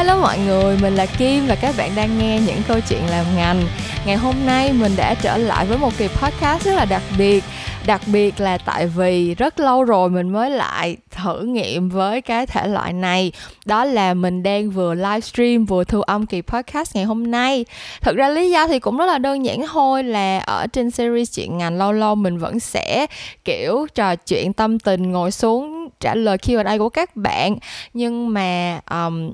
Hello mọi người, mình là Kim và các bạn đang nghe những câu chuyện làm ngành. Ngày hôm nay mình đã trở lại với một kỳ podcast rất là đặc biệt. Đặc biệt là tại vì rất lâu rồi mình mới lại thử nghiệm với cái thể loại này. Đó là mình đang vừa livestream vừa thu âm kỳ podcast ngày hôm nay. Thực ra lý do thì cũng rất là đơn giản thôi là ở trên series chuyện ngành lâu lâu mình vẫn sẽ kiểu trò chuyện tâm tình ngồi xuống trả lời Q&A của các bạn. Nhưng mà um,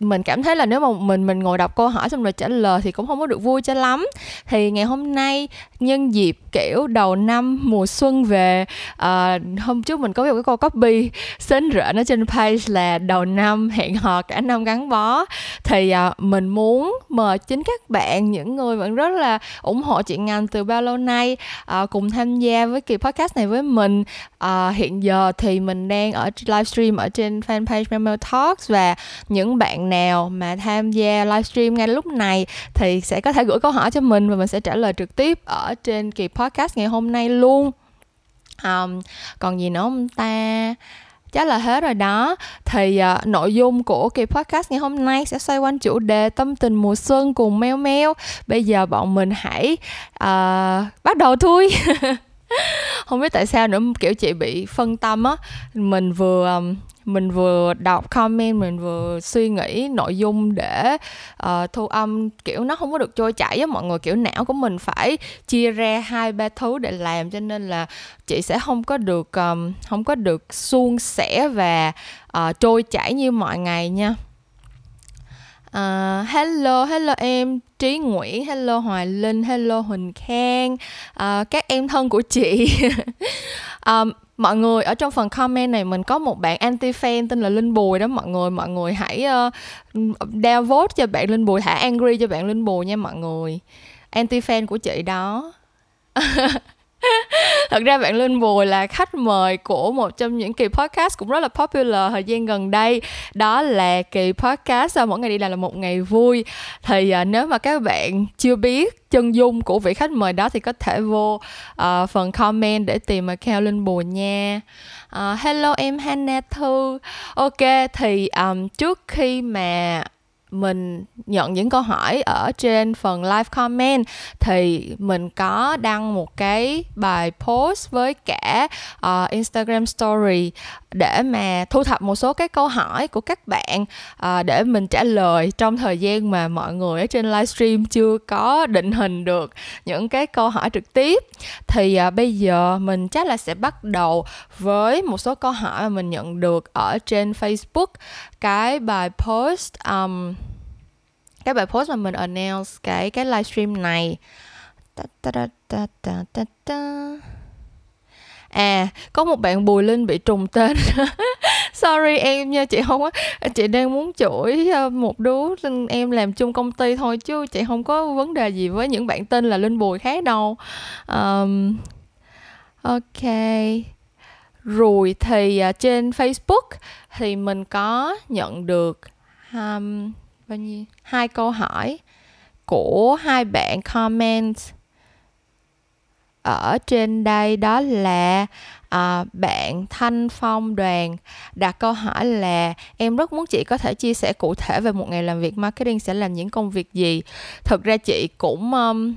mình cảm thấy là nếu mà mình mình ngồi đọc câu hỏi xong rồi trả lời thì cũng không có được vui cho lắm. Thì ngày hôm nay nhân dịp kiểu đầu năm mùa xuân về uh, hôm trước mình có một cái câu copy xến rỡ nó trên page là đầu năm hẹn hò cả năm gắn bó thì uh, mình muốn mời chính các bạn những người vẫn rất là ủng hộ chuyện ngành từ bao lâu nay uh, cùng tham gia với kỳ podcast này với mình. Uh, hiện giờ thì mình đang ở livestream ở trên fanpage Memo Talks và những bạn nào mà tham gia livestream ngay lúc này thì sẽ có thể gửi câu hỏi cho mình và mình sẽ trả lời trực tiếp ở trên kỳ podcast ngày hôm nay luôn. Um, còn gì nữa không ta? Chắc là hết rồi đó. Thì uh, nội dung của kỳ podcast ngày hôm nay sẽ xoay quanh chủ đề tâm tình mùa xuân cùng meo meo. Bây giờ bọn mình hãy uh, bắt đầu thôi. không biết tại sao nữa kiểu chị bị phân tâm á. Mình vừa um, mình vừa đọc comment mình vừa suy nghĩ nội dung để uh, thu âm kiểu nó không có được trôi chảy với mọi người kiểu não của mình phải chia ra hai ba thứ để làm cho nên là chị sẽ không có được um, không có được suôn sẻ và uh, trôi chảy như mọi ngày nha. Uh, hello, hello em Trí Nguyễn, hello Hoài Linh, hello Huỳnh Khang, uh, các em thân của chị. um, mọi người ở trong phần comment này mình có một bạn anti fan tên là linh bùi đó. Mọi người mọi người hãy uh, down vote cho bạn linh bùi thả angry cho bạn linh bùi nha mọi người. Anti fan của chị đó. thật ra bạn linh bùi là khách mời của một trong những kỳ podcast cũng rất là popular thời gian gần đây. Đó là kỳ podcast à, mỗi ngày đi làm là một ngày vui. Thì uh, nếu mà các bạn chưa biết chân dung của vị khách mời đó thì có thể vô uh, phần comment để tìm account linh bùi nha. Uh, hello em Hannah Thư ok thì um, trước khi mà mình nhận những câu hỏi ở trên phần live comment thì mình có đăng một cái bài post với cả uh, ờ, Instagram story để mà thu thập một số cái câu hỏi của các bạn à, để mình trả lời trong thời gian mà mọi người ở trên livestream chưa có định hình được những cái câu hỏi trực tiếp. Thì à, bây giờ mình chắc là sẽ bắt đầu với một số câu hỏi mà mình nhận được ở trên Facebook. Cái bài post um, cái bài post mà mình announce cái cái livestream này. Ta, ta, ta, ta, ta, ta, ta à có một bạn bùi linh bị trùng tên. Sorry em nha chị không á chị đang muốn chửi ờ, một đứa em làm chung công ty thôi chứ chị không có vấn đề gì với những bạn tên là linh bùi khác đâu. Um, ok. Rồi thì uh, trên facebook thì mình có nhận được um, bao nhiêu? Hai câu hỏi của hai bạn comment ở trên đây đó là à, bạn Thanh Phong Đoàn đặt câu hỏi là em rất muốn chị có thể chia sẻ cụ thể về một ngày làm việc marketing sẽ làm những công việc gì. Thực ra chị cũng um,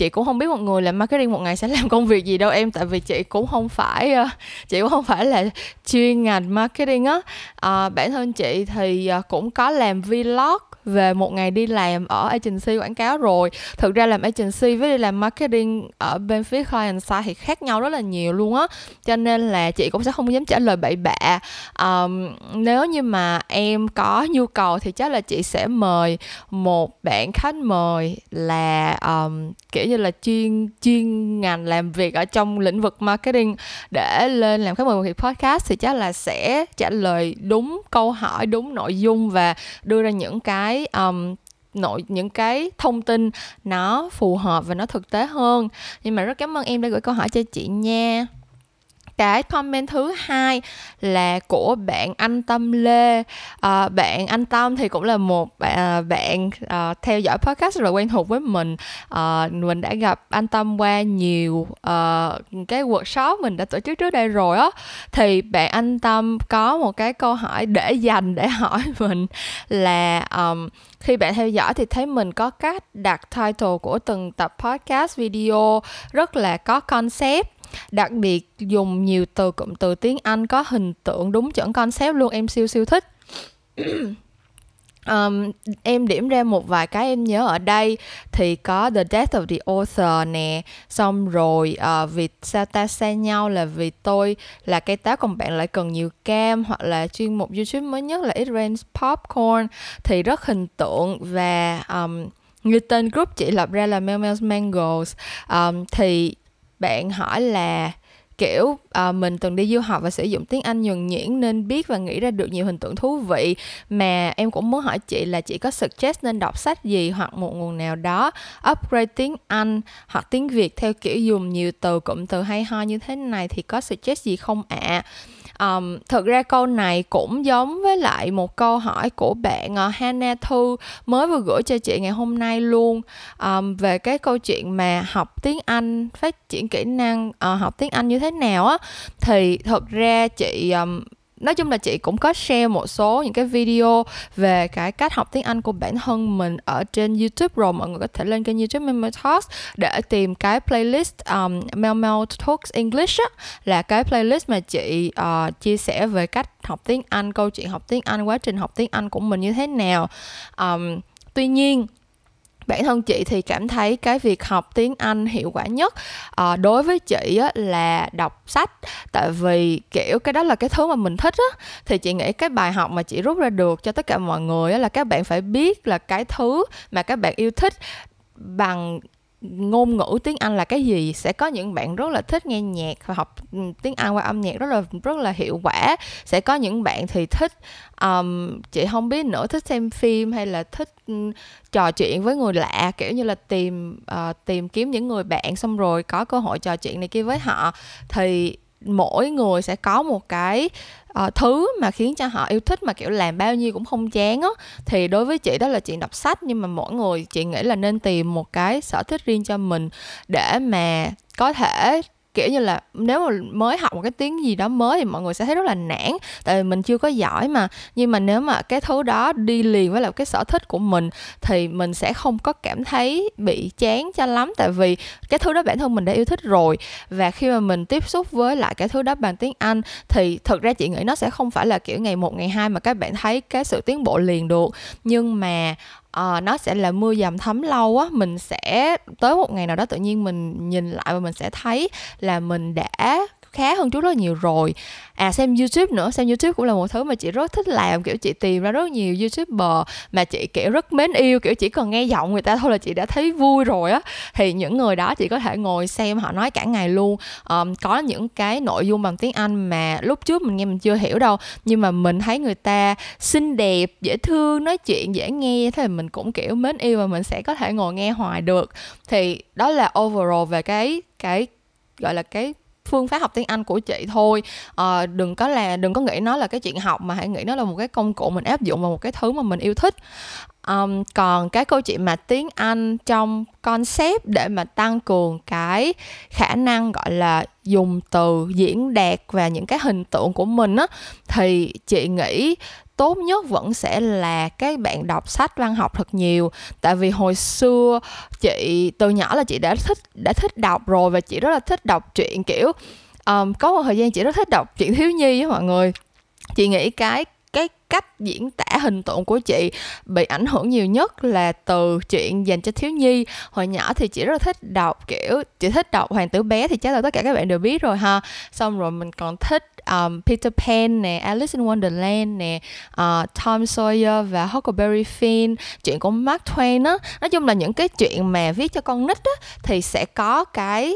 chị cũng không biết một người làm marketing một ngày sẽ làm công việc gì đâu em tại vì chị cũng không phải uh, chị cũng không phải là chuyên ngành marketing á uh, bản thân chị thì uh, cũng có làm vlog về một ngày đi làm ở agency quảng cáo rồi. Thực ra làm agency với đi làm marketing ở bên phía client side thì khác nhau rất là nhiều luôn á. Cho nên là chị cũng sẽ không dám trả lời bậy bạ. Um, nếu như mà em có nhu cầu thì chắc là chị sẽ mời một bạn khách mời là um, kiểu như là chuyên chuyên ngành làm việc ở trong lĩnh vực marketing để lên làm khách mời một cái podcast thì chắc là sẽ trả lời đúng câu hỏi đúng nội dung và đưa ra những cái um, nội những cái thông tin nó phù hợp và nó thực tế hơn. Nhưng mà rất cảm ơn em đã gửi câu hỏi cho chị nha cái comment thứ hai là của bạn anh tâm lê. À, bạn anh tâm thì cũng là một bạn, bạn à, theo dõi podcast và quen thuộc với mình. À, mình đã gặp anh tâm qua nhiều à, cái workshop mình đã tổ chức trước đây rồi á. Thì bạn anh tâm có một cái câu hỏi để dành để hỏi mình là um, khi bạn theo dõi thì thấy mình có cách đặt title của từng tập podcast video rất là có concept đặc biệt dùng nhiều từ cụm từ tiếng Anh có hình tượng đúng chuẩn concept luôn em siêu siêu thích. Um, em điểm ra một vài cái em nhớ ở đây. Thì có the death of the author nè xong rồi uh, vì sao ta xa nhau là vì tôi là cây táo còn bạn lại cần nhiều cam hoặc là chuyên mục youtube mới nhất là it rains popcorn. Thì rất hình tượng và um, như tên group chị lập ra là Mel Mel's Mangoes um, thì bạn hỏi là kiểu uh, mình từng đi du học và sử dụng tiếng Anh nhuần nhuyễn nên biết và nghĩ ra được nhiều hình tượng thú vị mà em cũng muốn hỏi chị là chị có suggest nên đọc sách gì hoặc một nguồn nào đó upgrade tiếng Anh hoặc tiếng Việt theo kiểu dùng nhiều từ cụm từ hay ho như thế này thì có suggest gì không ạ? À? Um, thực ra câu này cũng giống với lại một câu hỏi của bạn uh, Hannah Thư mới vừa gửi cho chị ngày hôm nay luôn. Um, về cái câu chuyện mà học tiếng Anh phát triển kỹ năng uh, học tiếng Anh như thế nào á thì thực ra chị um, nói chung là chị cũng có share một số những cái video về cái cách học tiếng Anh của bản thân mình ở trên YouTube rồi. Mọi người có thể lên kênh YouTube Memo Talks để tìm cái playlist um, Mel Mel Talks English á, là cái playlist mà chị uh, chia sẻ về cách học tiếng Anh câu chuyện học tiếng Anh quá trình học tiếng Anh của mình như thế nào. Um, tuy nhiên bản thân chị thì cảm thấy cái việc học tiếng Anh hiệu quả nhất à, đối với chị á, là đọc sách. Tại vì kiểu cái đó là cái thứ mà mình thích á. Thì chị nghĩ cái bài học mà chị rút ra được cho tất cả mọi người á, là các bạn phải biết là cái thứ mà các bạn yêu thích bằng ngôn ngữ tiếng Anh là cái gì sẽ có những bạn rất là thích nghe nhạc và học ừ, tiếng Anh qua âm nhạc rất là rất là hiệu quả. Sẽ có những bạn thì thích um, chị không biết nữa thích xem phim hay là thích um, trò chuyện với người lạ kiểu như là tìm uh, tìm kiếm những người bạn xong rồi có cơ hội trò chuyện này kia với họ. Thì mỗi người sẽ có một cái uh, thứ mà khiến cho họ yêu thích mà kiểu làm bao nhiêu cũng không chán á thì đối với chị đó là chuyện đọc sách nhưng mà mỗi người chị nghĩ là nên tìm một cái sở thích riêng cho mình để mà có thể kiểu như là nếu mà mới học một cái tiếng gì đó mới thì mọi người sẽ thấy rất là nản, tại vì mình chưa có giỏi mà. Nhưng mà nếu mà cái thứ đó đi liền với là cái sở thích của mình thì mình sẽ không có cảm thấy bị chán cho lắm, tại vì cái thứ đó bản thân mình đã yêu thích rồi. Và khi mà mình tiếp xúc với lại cái thứ đó bằng tiếng Anh thì thực ra chị nghĩ nó sẽ không phải là kiểu ngày một, ngày hai mà các bạn thấy cái sự tiến bộ liền được. Nhưng mà uh, nó sẽ là mưa dầm thấm lâu á mình sẽ tới một ngày nào đó tự nhiên mình nhìn lại và mình sẽ thấy là mình đã khá hơn trước rất nhiều rồi. À xem youtube nữa xem youtube cũng là một thứ mà chị rất thích làm kiểu chị tìm ra rất nhiều youtuber mà chị kiểu rất mến yêu kiểu chỉ cần nghe giọng người ta thôi là chị đã thấy vui rồi á. Thì những người đó chị có thể ngồi xem họ nói cả ngày luôn. Um, có những cái nội dung bằng tiếng anh mà lúc trước mình nghe mình chưa hiểu đâu nhưng mà mình thấy người ta xinh đẹp dễ thương nói chuyện dễ nghe thế là mình cũng kiểu mến yêu và mình sẽ có thể ngồi nghe hoài được. Thì đó là overall về cái cái gọi là cái phương pháp học tiếng Anh của chị thôi. À, đừng có là đừng có nghĩ nó là cái chuyện học mà hãy nghĩ nó là một cái công cụ mình áp dụng vào một cái thứ mà mình yêu thích. Um, còn cái câu chuyện mà tiếng Anh trong concept để mà tăng cường cái khả năng gọi là dùng từ diễn đạt và những cái hình tượng của mình á thì chị nghĩ tốt nhất vẫn sẽ là các bạn đọc sách văn học thật nhiều. Tại vì hồi xưa chị từ nhỏ là chị đã thích đã thích đọc rồi và chị rất là thích đọc truyện kiểu um, có một thời gian chị rất thích đọc truyện thiếu nhi với mọi người. Chị nghĩ cái cái cách diễn tả hình tượng của chị bị ảnh hưởng nhiều nhất là từ chuyện dành cho thiếu nhi. Hồi nhỏ thì chị rất là thích đọc kiểu chị thích đọc hoàng tử bé thì chắc là tất cả các bạn đều biết rồi ha. Xong rồi mình còn thích um, Peter Pan nè Alice in Wonderland nè uh, Tom Sawyer và Huckleberry Finn. Chuyện của Mark Twain á nói chung là những cái chuyện mà viết cho con nít á thì sẽ có cái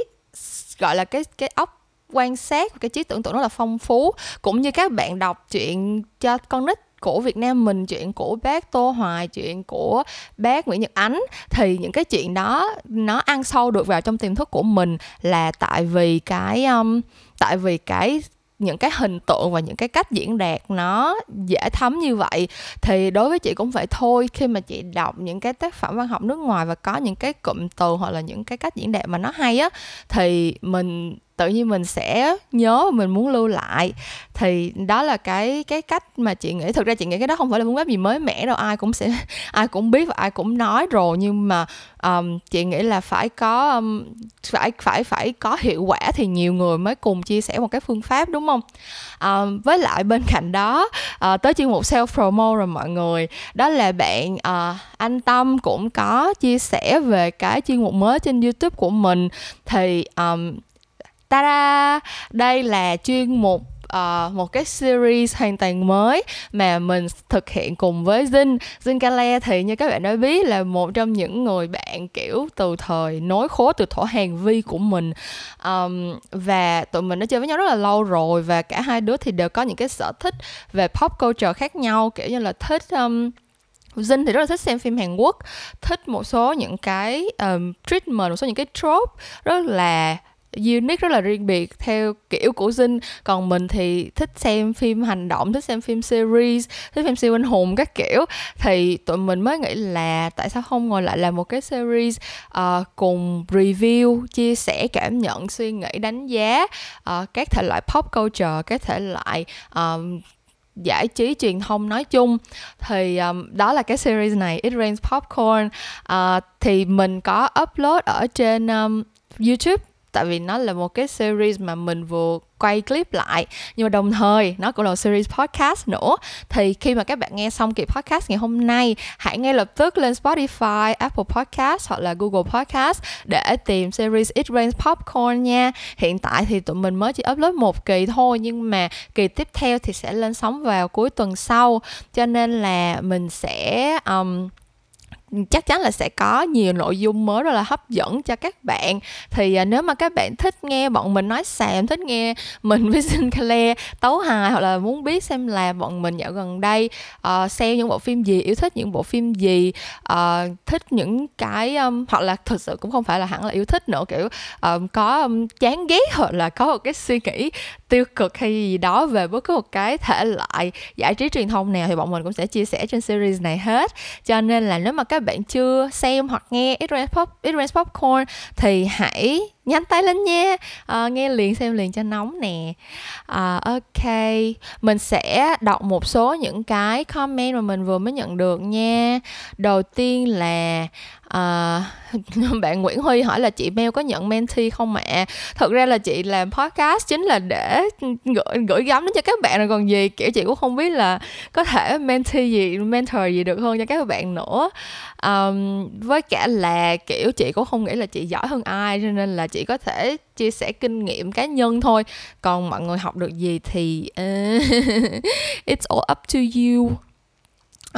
gọi là cái cái óc quan sát cái trí tưởng tượng rất là phong phú. Cũng như các bạn đọc chuyện cho con nít của Việt Nam mình chuyện của bác Tô Hoài chuyện của bác Nguyễn Nhật Ánh thì những cái chuyện đó nó ăn sâu được vào trong tiềm thức của mình là tại vì cái um, tại vì cái những cái hình tượng và những cái cách diễn đạt nó dễ thấm như vậy. Thì đối với chị cũng vậy thôi khi mà chị đọc những cái tác phẩm văn học nước ngoài và có những cái cụm từ hoặc là những cái cách diễn đạt mà nó hay á thì mình tự nhiên mình sẽ nhớ và mình muốn lưu lại. Thì đó là cái cái cách mà chị nghĩ thực ra chị nghĩ cái đó không phải là phương pháp gì mới mẻ đâu ai cũng sẽ ai cũng biết và ai cũng nói rồi. Nhưng mà um, chị nghĩ là phải có um, phải phải phải có hiệu quả thì nhiều người mới cùng chia sẻ một cái phương pháp đúng không? Um, với lại bên cạnh đó uh, tới chuyên mục self promo rồi mọi người. Đó là bạn uh, anh tâm cũng có chia sẻ về cái chuyên mục mới trên youtube của mình. Thì um, ta đây là chuyên mục uh, một cái series hoàn toàn mới mà mình thực hiện cùng với Jin Jin Kale thì như các bạn đã biết là một trong những người bạn kiểu từ thời nối khố từ thổ hàng vi của mình. Um, và tụi mình đã chơi với nhau rất là lâu rồi và cả hai đứa thì đều có những cái sở thích về pop culture khác nhau kiểu như là thích um, Dinh thì rất là thích xem phim Hàn Quốc thích một số những cái um, treatment một số những cái trope rất là unique rất là riêng biệt theo kiểu của Jin. Còn mình thì thích xem phim hành động thích xem phim series thích xem siêu anh hùng các kiểu. Thì tụi mình mới nghĩ là tại sao không ngồi lại làm một cái series uh, cùng review chia sẻ cảm nhận suy nghĩ đánh giá uh, các thể loại pop culture các thể loại um, giải trí truyền thông nói chung. Thì um, đó là cái series này It Rains Popcorn. Uh, thì mình có upload ở trên um, YouTube tại vì nó là một cái series mà mình vừa quay clip lại. Nhưng mà đồng thời nó cũng là một series podcast nữa. Thì khi mà các bạn nghe xong kỳ podcast ngày hôm nay hãy ngay lập tức lên Spotify, Apple Podcast hoặc là Google Podcast để tìm series It Rains Popcorn nha. Hiện tại thì tụi mình mới chỉ upload một kỳ thôi nhưng mà kỳ tiếp theo thì sẽ lên sóng vào cuối tuần sau. Cho nên là mình sẽ um, chắc chắn là sẽ có nhiều nội dung mới rất là hấp dẫn cho các bạn. Thì à, nếu mà các bạn thích nghe bọn mình nói xàm thích nghe mình với Sinh Claire tấu hài hoặc là muốn biết xem là bọn mình dạo gần đây uh, xem những bộ phim gì yêu thích những bộ phim gì uh, thích những cái um, hoặc là thực sự cũng không phải là hẳn là yêu thích nữa kiểu um, có um, chán ghét hoặc là có một cái suy nghĩ tiêu cực hay gì đó về bất cứ một cái thể loại giải trí truyền thông nào thì bọn mình cũng sẽ chia sẻ trên series này hết. Cho nên là nếu mà các các bạn chưa xem hoặc nghe Israel Pop Israel Popcorn thì hãy nhanh tay lên nha. À, nghe liền xem liền cho nóng nè. À, ok. Mình sẽ đọc một số những cái comment mà mình vừa mới nhận được nha. Đầu tiên là à, bạn Nguyễn Huy hỏi là chị Mel có nhận mentee không mẹ? Thật ra là chị làm podcast chính là để gửi gửi gắm đến cho các bạn rồi còn gì kiểu chị cũng không biết là có thể mentee gì mentor gì được hơn cho các bạn nữa. Um, với cả là kiểu chị cũng không nghĩ là chị giỏi hơn ai cho nên là chỉ có thể chia sẻ kinh nghiệm cá nhân thôi. Còn mọi người học được gì thì uh, it's all up to you.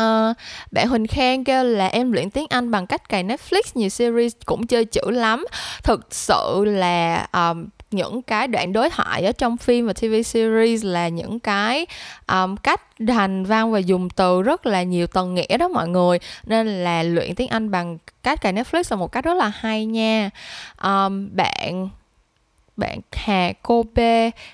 Uh, bạn Huỳnh Khang kêu là em luyện tiếng Anh bằng cách cài Netflix nhiều series cũng chơi chữ lắm. Thực sự là um, những cái đoạn đối thoại ở trong phim và TV series là những cái um, cách hành văn và dùng từ rất là nhiều tầng nghĩa đó mọi người. Nên là luyện tiếng Anh bằng cách cài Netflix là một cách rất là hay nha. Um, bạn bạn Hà cô B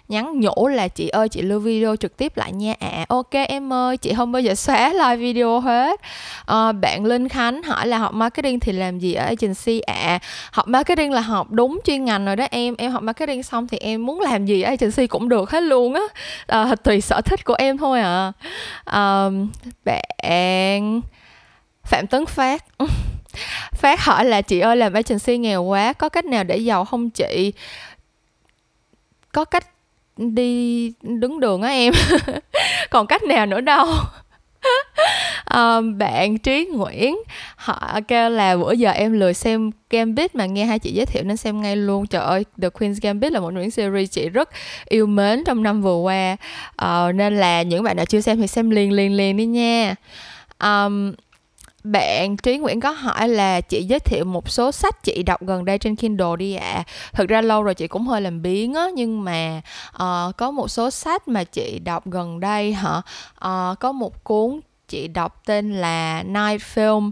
nhắn nhủ là chị ơi chị lưu video trực tiếp lại nha. Ạ à, ok em ơi chị không bao giờ xóa live video hết. À, bạn Linh Khánh hỏi là học marketing thì làm gì ở agency? Ạ à, học marketing là học đúng chuyên ngành rồi đó em. Em học marketing xong thì em muốn làm gì ở agency cũng được hết luôn á. À, tùy sở thích của em thôi à, à bạn Phạm Tấn Phát. Phát hỏi là chị ơi làm agency nghèo quá Có cách nào để giàu không chị? Có cách đi đứng đường á em. Còn cách nào nữa đâu. À, bạn trí nguyễn họ kêu là bữa giờ em lười xem Gambit mà nghe hai chị giới thiệu nên xem ngay luôn. Trời ơi The Queen's Gambit là một những series chị rất yêu mến trong năm vừa qua. À, nên là những bạn nào chưa xem thì xem liền liền liền đi nha. Um, bạn Trí Nguyễn có hỏi là chị giới thiệu một số sách chị đọc gần đây trên Kindle đi ạ. À. Thực ra lâu rồi chị cũng hơi làm biến á nhưng mà uh, có một số sách mà chị đọc gần đây hả? Uh, có một cuốn chị đọc tên là Night Film.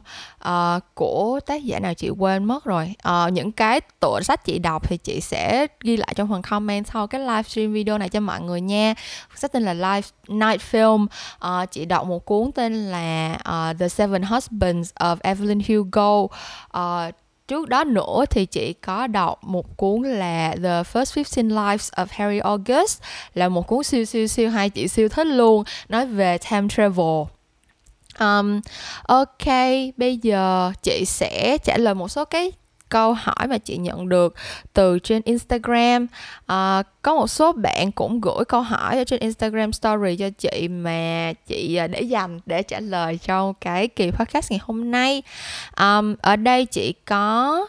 Uh, của tác giả nào chị quên mất rồi. Uh, những cái tựa sách chị đọc thì chị sẽ ghi lại trong phần comment sau cái livestream video này cho mọi người nha. Sách tên là Live Night Film. Uh, chị đọc một cuốn tên là uh, The Seven Husbands of Evelyn Hugo. Uh, trước đó nữa thì chị có đọc một cuốn là The First 15 Lives of Harry August là một cuốn siêu siêu siêu hay chị siêu thích luôn nói về time travel um, ok bây giờ chị sẽ trả lời một số cái câu hỏi mà chị nhận được từ trên Instagram. À, có một số bạn cũng gửi câu hỏi ở trên Instagram story cho chị mà chị ờ, để dành để trả lời trong cái kỳ podcast ngày hôm nay. Um, ở đây chị có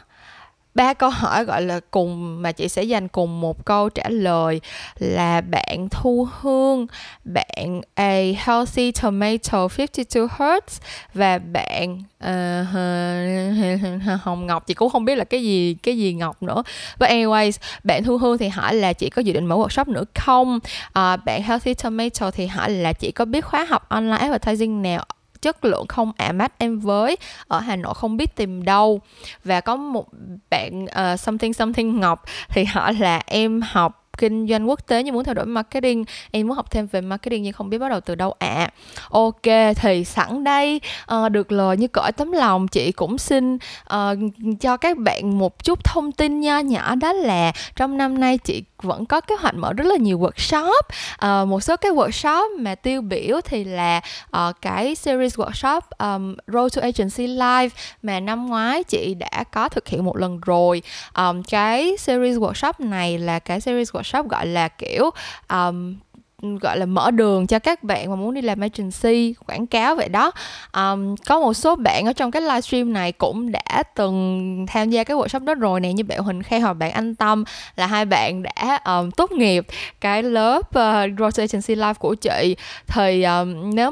ba câu hỏi gọi là cùng mà chị sẽ dành cùng một câu trả lời là bạn Thu Hương, bạn A Healthy Tomato 52 Hertz và bạn uh, Hồng Ngọc chị cũng không biết là cái gì cái gì Ngọc nữa. But anyways, bạn Thu Hương thì hỏi là chị có dự định mở workshop nữa không? Uh, bạn Healthy Tomato thì hỏi là chị có biết khóa học online advertising nào chất lượng không ạ mắt em với. Ở Hà Nội không biết tìm đâu. Và có một bạn uh, something something Ngọc thì họ là em học kinh doanh quốc tế nhưng muốn thay đổi marketing. Em muốn học thêm về marketing nhưng không biết bắt đầu từ đâu ạ. À. ok thì sẵn đây uh, được lời như cõi tấm lòng chị cũng xin uh, cho các bạn một chút thông tin nho nhỏ đó là trong năm nay chị vẫn có kế hoạch mở rất là nhiều workshop. Uh, một số cái workshop mà tiêu biểu thì là uh, cái series workshop um, Road to Agency Live mà năm ngoái chị đã có thực hiện một lần rồi. Um, cái series workshop này là cái series workshop gọi là kiểu um, gọi là mở đường cho các bạn mà muốn đi làm agency quảng cáo vậy đó. Um, có một số bạn ở trong cái livestream này cũng đã từng tham gia cái workshop đó rồi nè như bạn Huỳnh Khang hoặc bạn Anh Tâm là hai bạn đã um, tốt nghiệp cái lớp ờ, uh, Growth Agency Live của chị. Thì um, nếu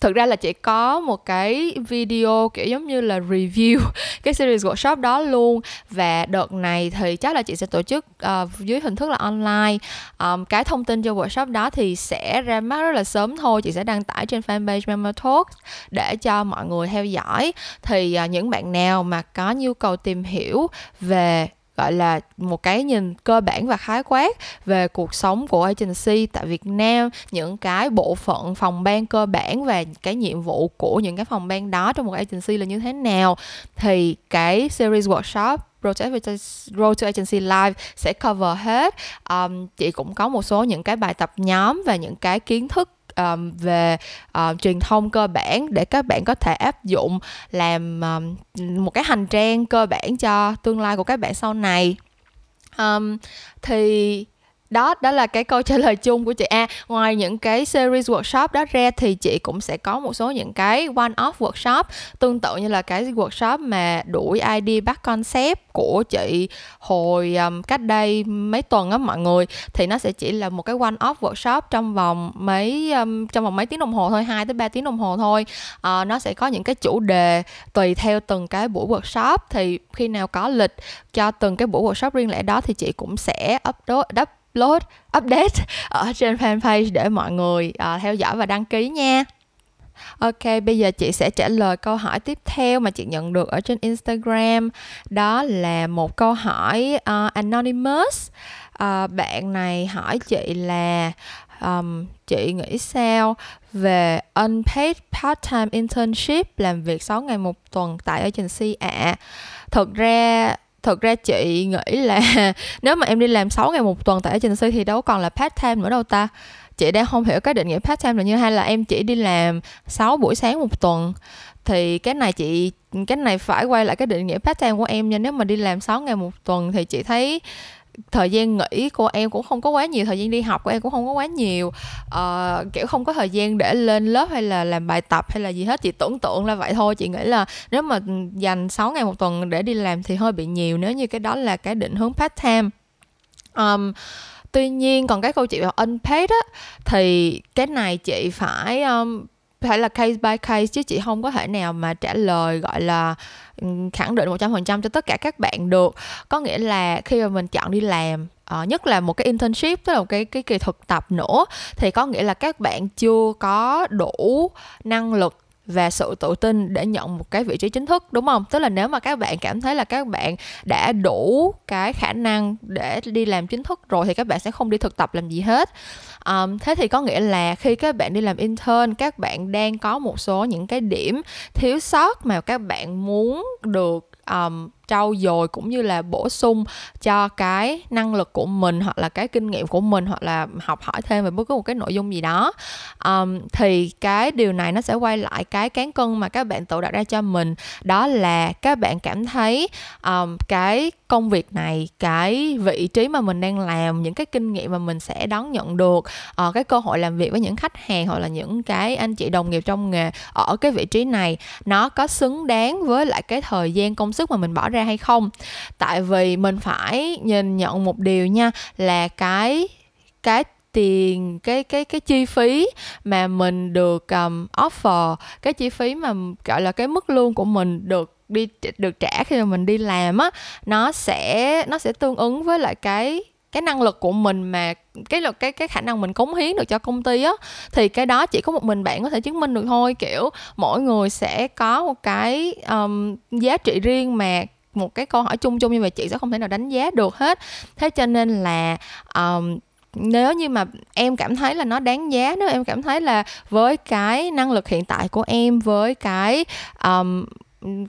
thực ra là chị có một cái video kiểu giống như là review cái series workshop đó luôn. Và đợt này thì chắc là chị sẽ tổ chức uh, dưới hình thức là online. Um, cái thông tin cho workshop đó thì sẽ ra mắt rất là sớm thôi. Chị sẽ đăng tải trên fanpage Memo Talks để cho mọi người theo dõi. Thì uh, những bạn nào mà có nhu cầu tìm hiểu về gọi là một cái nhìn cơ bản và khái quát về cuộc sống của agency. Tại Việt Nam những cái bộ phận phòng ban cơ bản và cái nhiệm vụ của những cái phòng ban đó trong một agency là như thế nào thì cái series workshop Road to, Road to Agency Live sẽ cover hết. Um, chị cũng có một số những cái bài tập nhóm và những cái kiến thức um, về uh, truyền thông cơ bản để các bạn có thể áp dụng làm um, một cái hành trang cơ bản cho tương lai của các bạn sau này. Um, thì đó đó là cái câu trả lời chung của chị A. Ngoài những cái series workshop đó ra thì chị cũng sẽ có một số những cái one off workshop tương tự như là cái workshop mà đuổi ID bắt concept của chị hồi um, cách đây mấy tuần á mọi người. Thì nó sẽ chỉ là một cái one off workshop trong vòng mấy um, trong vòng mấy tiếng đồng hồ thôi 2 tới 3 tiếng đồng hồ thôi. Uh, nó sẽ có những cái chủ đề tùy theo từng cái buổi workshop. Thì khi nào có lịch cho từng cái buổi workshop riêng lẻ đó thì chị cũng sẽ upload up upload update ở trên fanpage để mọi người uh, theo dõi và đăng ký nha Ok, bây giờ chị sẽ trả lời câu hỏi tiếp theo mà chị nhận được ở trên Instagram. Đó là một câu hỏi uh, anonymous. Uh, bạn này hỏi chị là um, chị nghĩ sao về unpaid part-time internship làm việc 6 ngày một tuần tại agency ạ? À? Thực ra thực ra chị nghĩ là nếu mà em đi làm 6 ngày một tuần tại agency thì đâu còn là part time nữa đâu ta. Chị đang không hiểu cái định nghĩa part time là như hay là em chỉ đi làm 6 buổi sáng một tuần. Thì cái này chị, cái này phải quay lại cái định nghĩa part time của em nha. Nếu mà đi làm 6 ngày một tuần thì chị thấy thời gian nghỉ của em cũng không có quá nhiều thời gian đi học của em cũng không có quá nhiều. Uh, kiểu không có thời gian để lên lớp hay là làm bài tập hay là gì hết chị tưởng tượng là vậy thôi. Chị nghĩ là nếu mà dành 6 ngày một tuần để đi làm thì hơi bị nhiều nếu như cái đó là cái định hướng part time. Um, tuy nhiên còn cái câu chuyện về unpaid á thì cái này chị phải um, phải là case by case chứ chị không có thể nào mà trả lời gọi là khẳng định 100% cho tất cả các bạn được. Có nghĩa là khi mà mình chọn đi làm uh, nhất là một cái internship tức là một cái cái kỳ thực tập nữa thì có nghĩa là các bạn chưa có đủ năng lực và sự tự tin để nhận một cái vị trí chính thức đúng không? Tức là nếu mà các bạn cảm thấy là các bạn đã đủ cái khả năng để đi làm chính thức rồi thì các bạn sẽ không đi thực tập làm gì hết um, thế thì có nghĩa là khi các bạn đi làm intern các bạn đang có một số những cái điểm thiếu sót mà các bạn muốn được um, trau dồi cũng như là bổ sung cho cái năng lực của mình hoặc là cái kinh nghiệm của mình hoặc là học hỏi thêm về bất cứ một cái nội dung gì đó. Um, thì cái điều này nó sẽ quay lại cái cán cân mà các bạn tự đặt ra cho mình. Đó là các bạn cảm thấy um, cái công việc này cái vị trí mà mình đang làm những cái kinh nghiệm mà mình sẽ đón nhận được uh, cái cơ hội làm việc với những khách hàng hoặc là những cái anh chị đồng nghiệp trong nghề ở cái vị trí này nó có xứng đáng với lại cái thời gian công sức mà mình bỏ ra hay không. Tại vì mình phải nhìn nhận một điều nha là cái cái tiền cái cái cái chi phí mà mình được um, offer cái chi phí mà gọi là cái mức lương của mình được đi được trả khi mà mình đi làm á nó sẽ nó sẽ tương ứng với lại cái cái năng lực của mình mà cái là cái cái khả năng mình cống hiến được cho công ty á. Thì cái đó chỉ có một mình bạn có thể chứng minh được thôi kiểu mỗi người sẽ có một cái um, giá trị riêng mà một cái câu hỏi chung chung như vậy chị sẽ không thể nào đánh giá được hết. Thế cho nên là um, nếu như mà em cảm thấy là nó đáng giá nếu em cảm thấy là với cái năng lực hiện tại của em với cái um,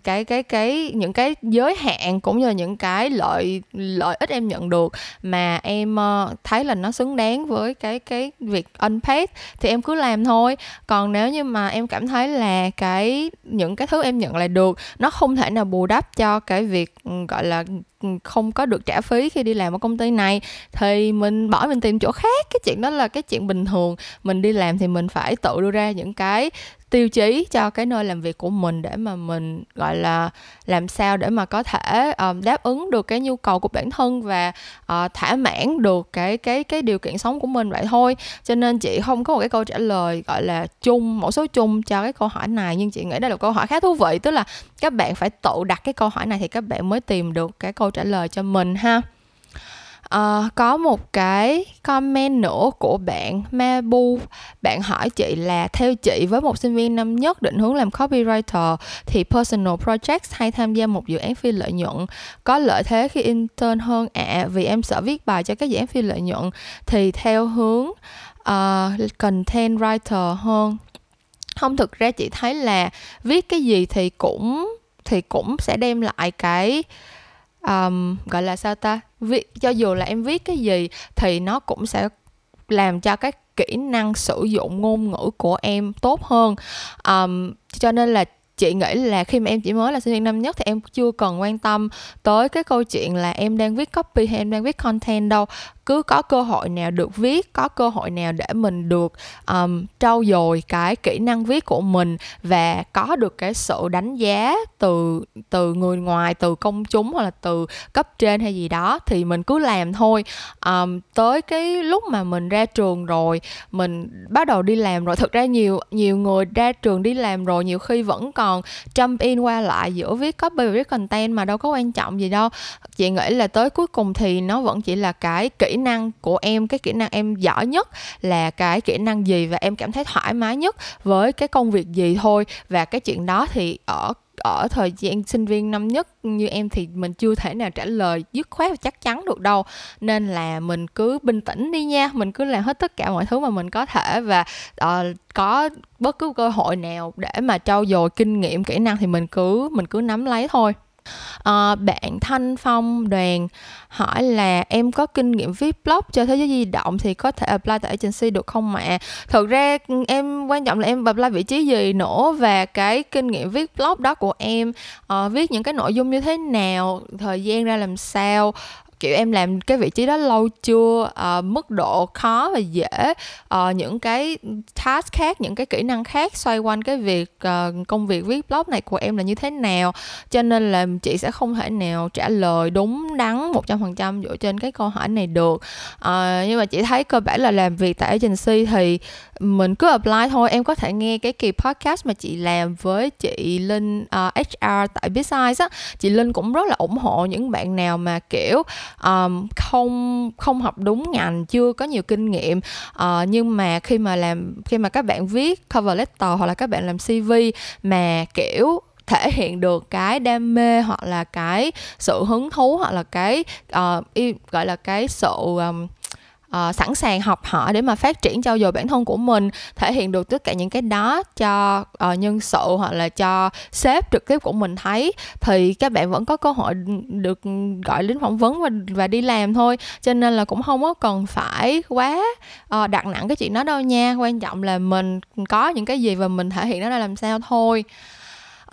cái cái cái những cái giới hạn cũng như là những cái lợi lợi ích em nhận được mà em uh, thấy là nó xứng đáng với cái cái việc unpaid thì em cứ làm thôi. Còn nếu như mà em cảm thấy là cái những cái thứ em nhận lại được nó không thể nào bù đắp cho cái việc ừ, gọi là không có được trả phí khi đi làm ở công ty này thì mình bỏ mình tìm chỗ khác. Cái chuyện đó là cái chuyện bình thường. Mình đi làm thì mình phải tự đưa ra những cái tiêu chí cho cái nơi làm việc của mình để mà mình gọi là làm sao để mà có thể um, đáp ứng được cái nhu cầu của bản thân và uh, thỏa mãn được cái cái cái điều kiện sống của mình vậy thôi. Cho nên chị không có một cái câu trả lời gọi là chung mẫu số chung cho cái câu hỏi này nhưng chị nghĩ đây là một câu hỏi khá thú vị. Tức là các bạn phải tự đặt cái câu hỏi này thì các bạn mới tìm được cái câu trả lời cho mình ha. À, có một cái comment nữa của bạn Mabu. Bạn hỏi chị là theo chị với một sinh viên năm nhất định hướng làm copywriter thì personal projects hay tham gia một dự án phi lợi nhuận có lợi thế khi intern hơn ạ? À, vì em sợ viết bài cho các dự án phi lợi nhuận thì theo hướng uh, content writer hơn. Không thực ra chị thấy là viết cái gì thì cũng thì cũng sẽ đem lại cái um, gọi là sao ta? Vi- cho dù là em viết cái gì thì nó cũng sẽ làm cho các kỹ năng sử dụng ngôn ngữ của em tốt hơn. Um, cho nên là chị nghĩ là khi mà em chỉ mới là sinh viên năm nhất thì em chưa cần quan tâm tới cái câu chuyện là em đang viết copy hay em đang viết content đâu. Cứ có cơ hội nào được viết có cơ hội nào để mình được um, trau dồi cái kỹ năng viết của mình và có được cái sự đánh giá từ từ người ngoài từ công chúng hoặc là từ cấp trên hay gì đó thì mình cứ làm thôi. Um, tới cái lúc mà mình ra trường rồi mình bắt đầu đi làm rồi. Thực ra nhiều nhiều người ra trường đi làm rồi nhiều khi vẫn còn jump in qua lại giữa viết copy và viết content mà đâu có quan trọng gì đâu. Chị nghĩ là tới cuối cùng thì nó vẫn chỉ là cái kỹ năng của em, cái kỹ năng em giỏi nhất, là cái kỹ năng gì và em cảm thấy thoải mái nhất với cái công việc gì thôi. Và cái chuyện đó thì ở ở thời gian sinh viên năm nhất như em thì mình chưa thể nào trả lời dứt khoát và chắc chắn được đâu. Nên là mình cứ bình tĩnh đi nha mình cứ làm hết tất cả mọi thứ mà mình có thể và uh, có bất cứ cơ hội nào để mà trau dồi kinh nghiệm kỹ năng thì mình cứ mình cứ nắm lấy thôi à, bạn thanh phong đoàn hỏi là em có kinh nghiệm viết blog cho thế giới di động thì có thể apply tại agency được không ạ thực ra ừ, em quan trọng là em apply vị trí gì nữa và cái kinh nghiệm viết blog đó của em uh, viết những cái nội dung như thế nào thời gian ra làm sao kiểu em làm cái vị trí đó lâu chưa? Uh, mức độ khó và dễ. Uh, những cái task khác những cái kỹ năng khác xoay quanh cái việc uh, công việc viết blog này của em là như thế nào? Cho nên là chị sẽ không thể nào trả lời đúng đắn một trăm phần trăm dựa trên cái câu hỏi này được. Uh, nhưng mà chị thấy cơ bản là làm việc tại agency thì mình cứ apply thôi. Em có thể nghe cái kỳ podcast mà chị làm với chị Linh uh, HR tại Besides á. Chị Linh cũng rất là ủng hộ những bạn nào mà kiểu um, không không học đúng ngành chưa có nhiều kinh nghiệm. Uh, nhưng mà khi mà làm khi mà các bạn viết cover letter hoặc là các bạn làm cv mà kiểu thể hiện được cái đam mê hoặc là cái sự hứng thú hoặc là cái uh, gọi là cái sự um, uh, sẵn sàng học hỏi để mà phát triển trau dồi bản thân của mình thể hiện được tất cả những cái đó cho uh, nhân sự hoặc là cho sếp trực tiếp của mình thấy. Thì các bạn vẫn có cơ hội được gọi đến phỏng vấn và, và đi làm thôi. Cho nên là cũng không có cần phải quá uh, đặt nặng cái chuyện đó đâu nha. Quan trọng là mình có những cái gì và mình thể hiện nó ra làm sao thôi.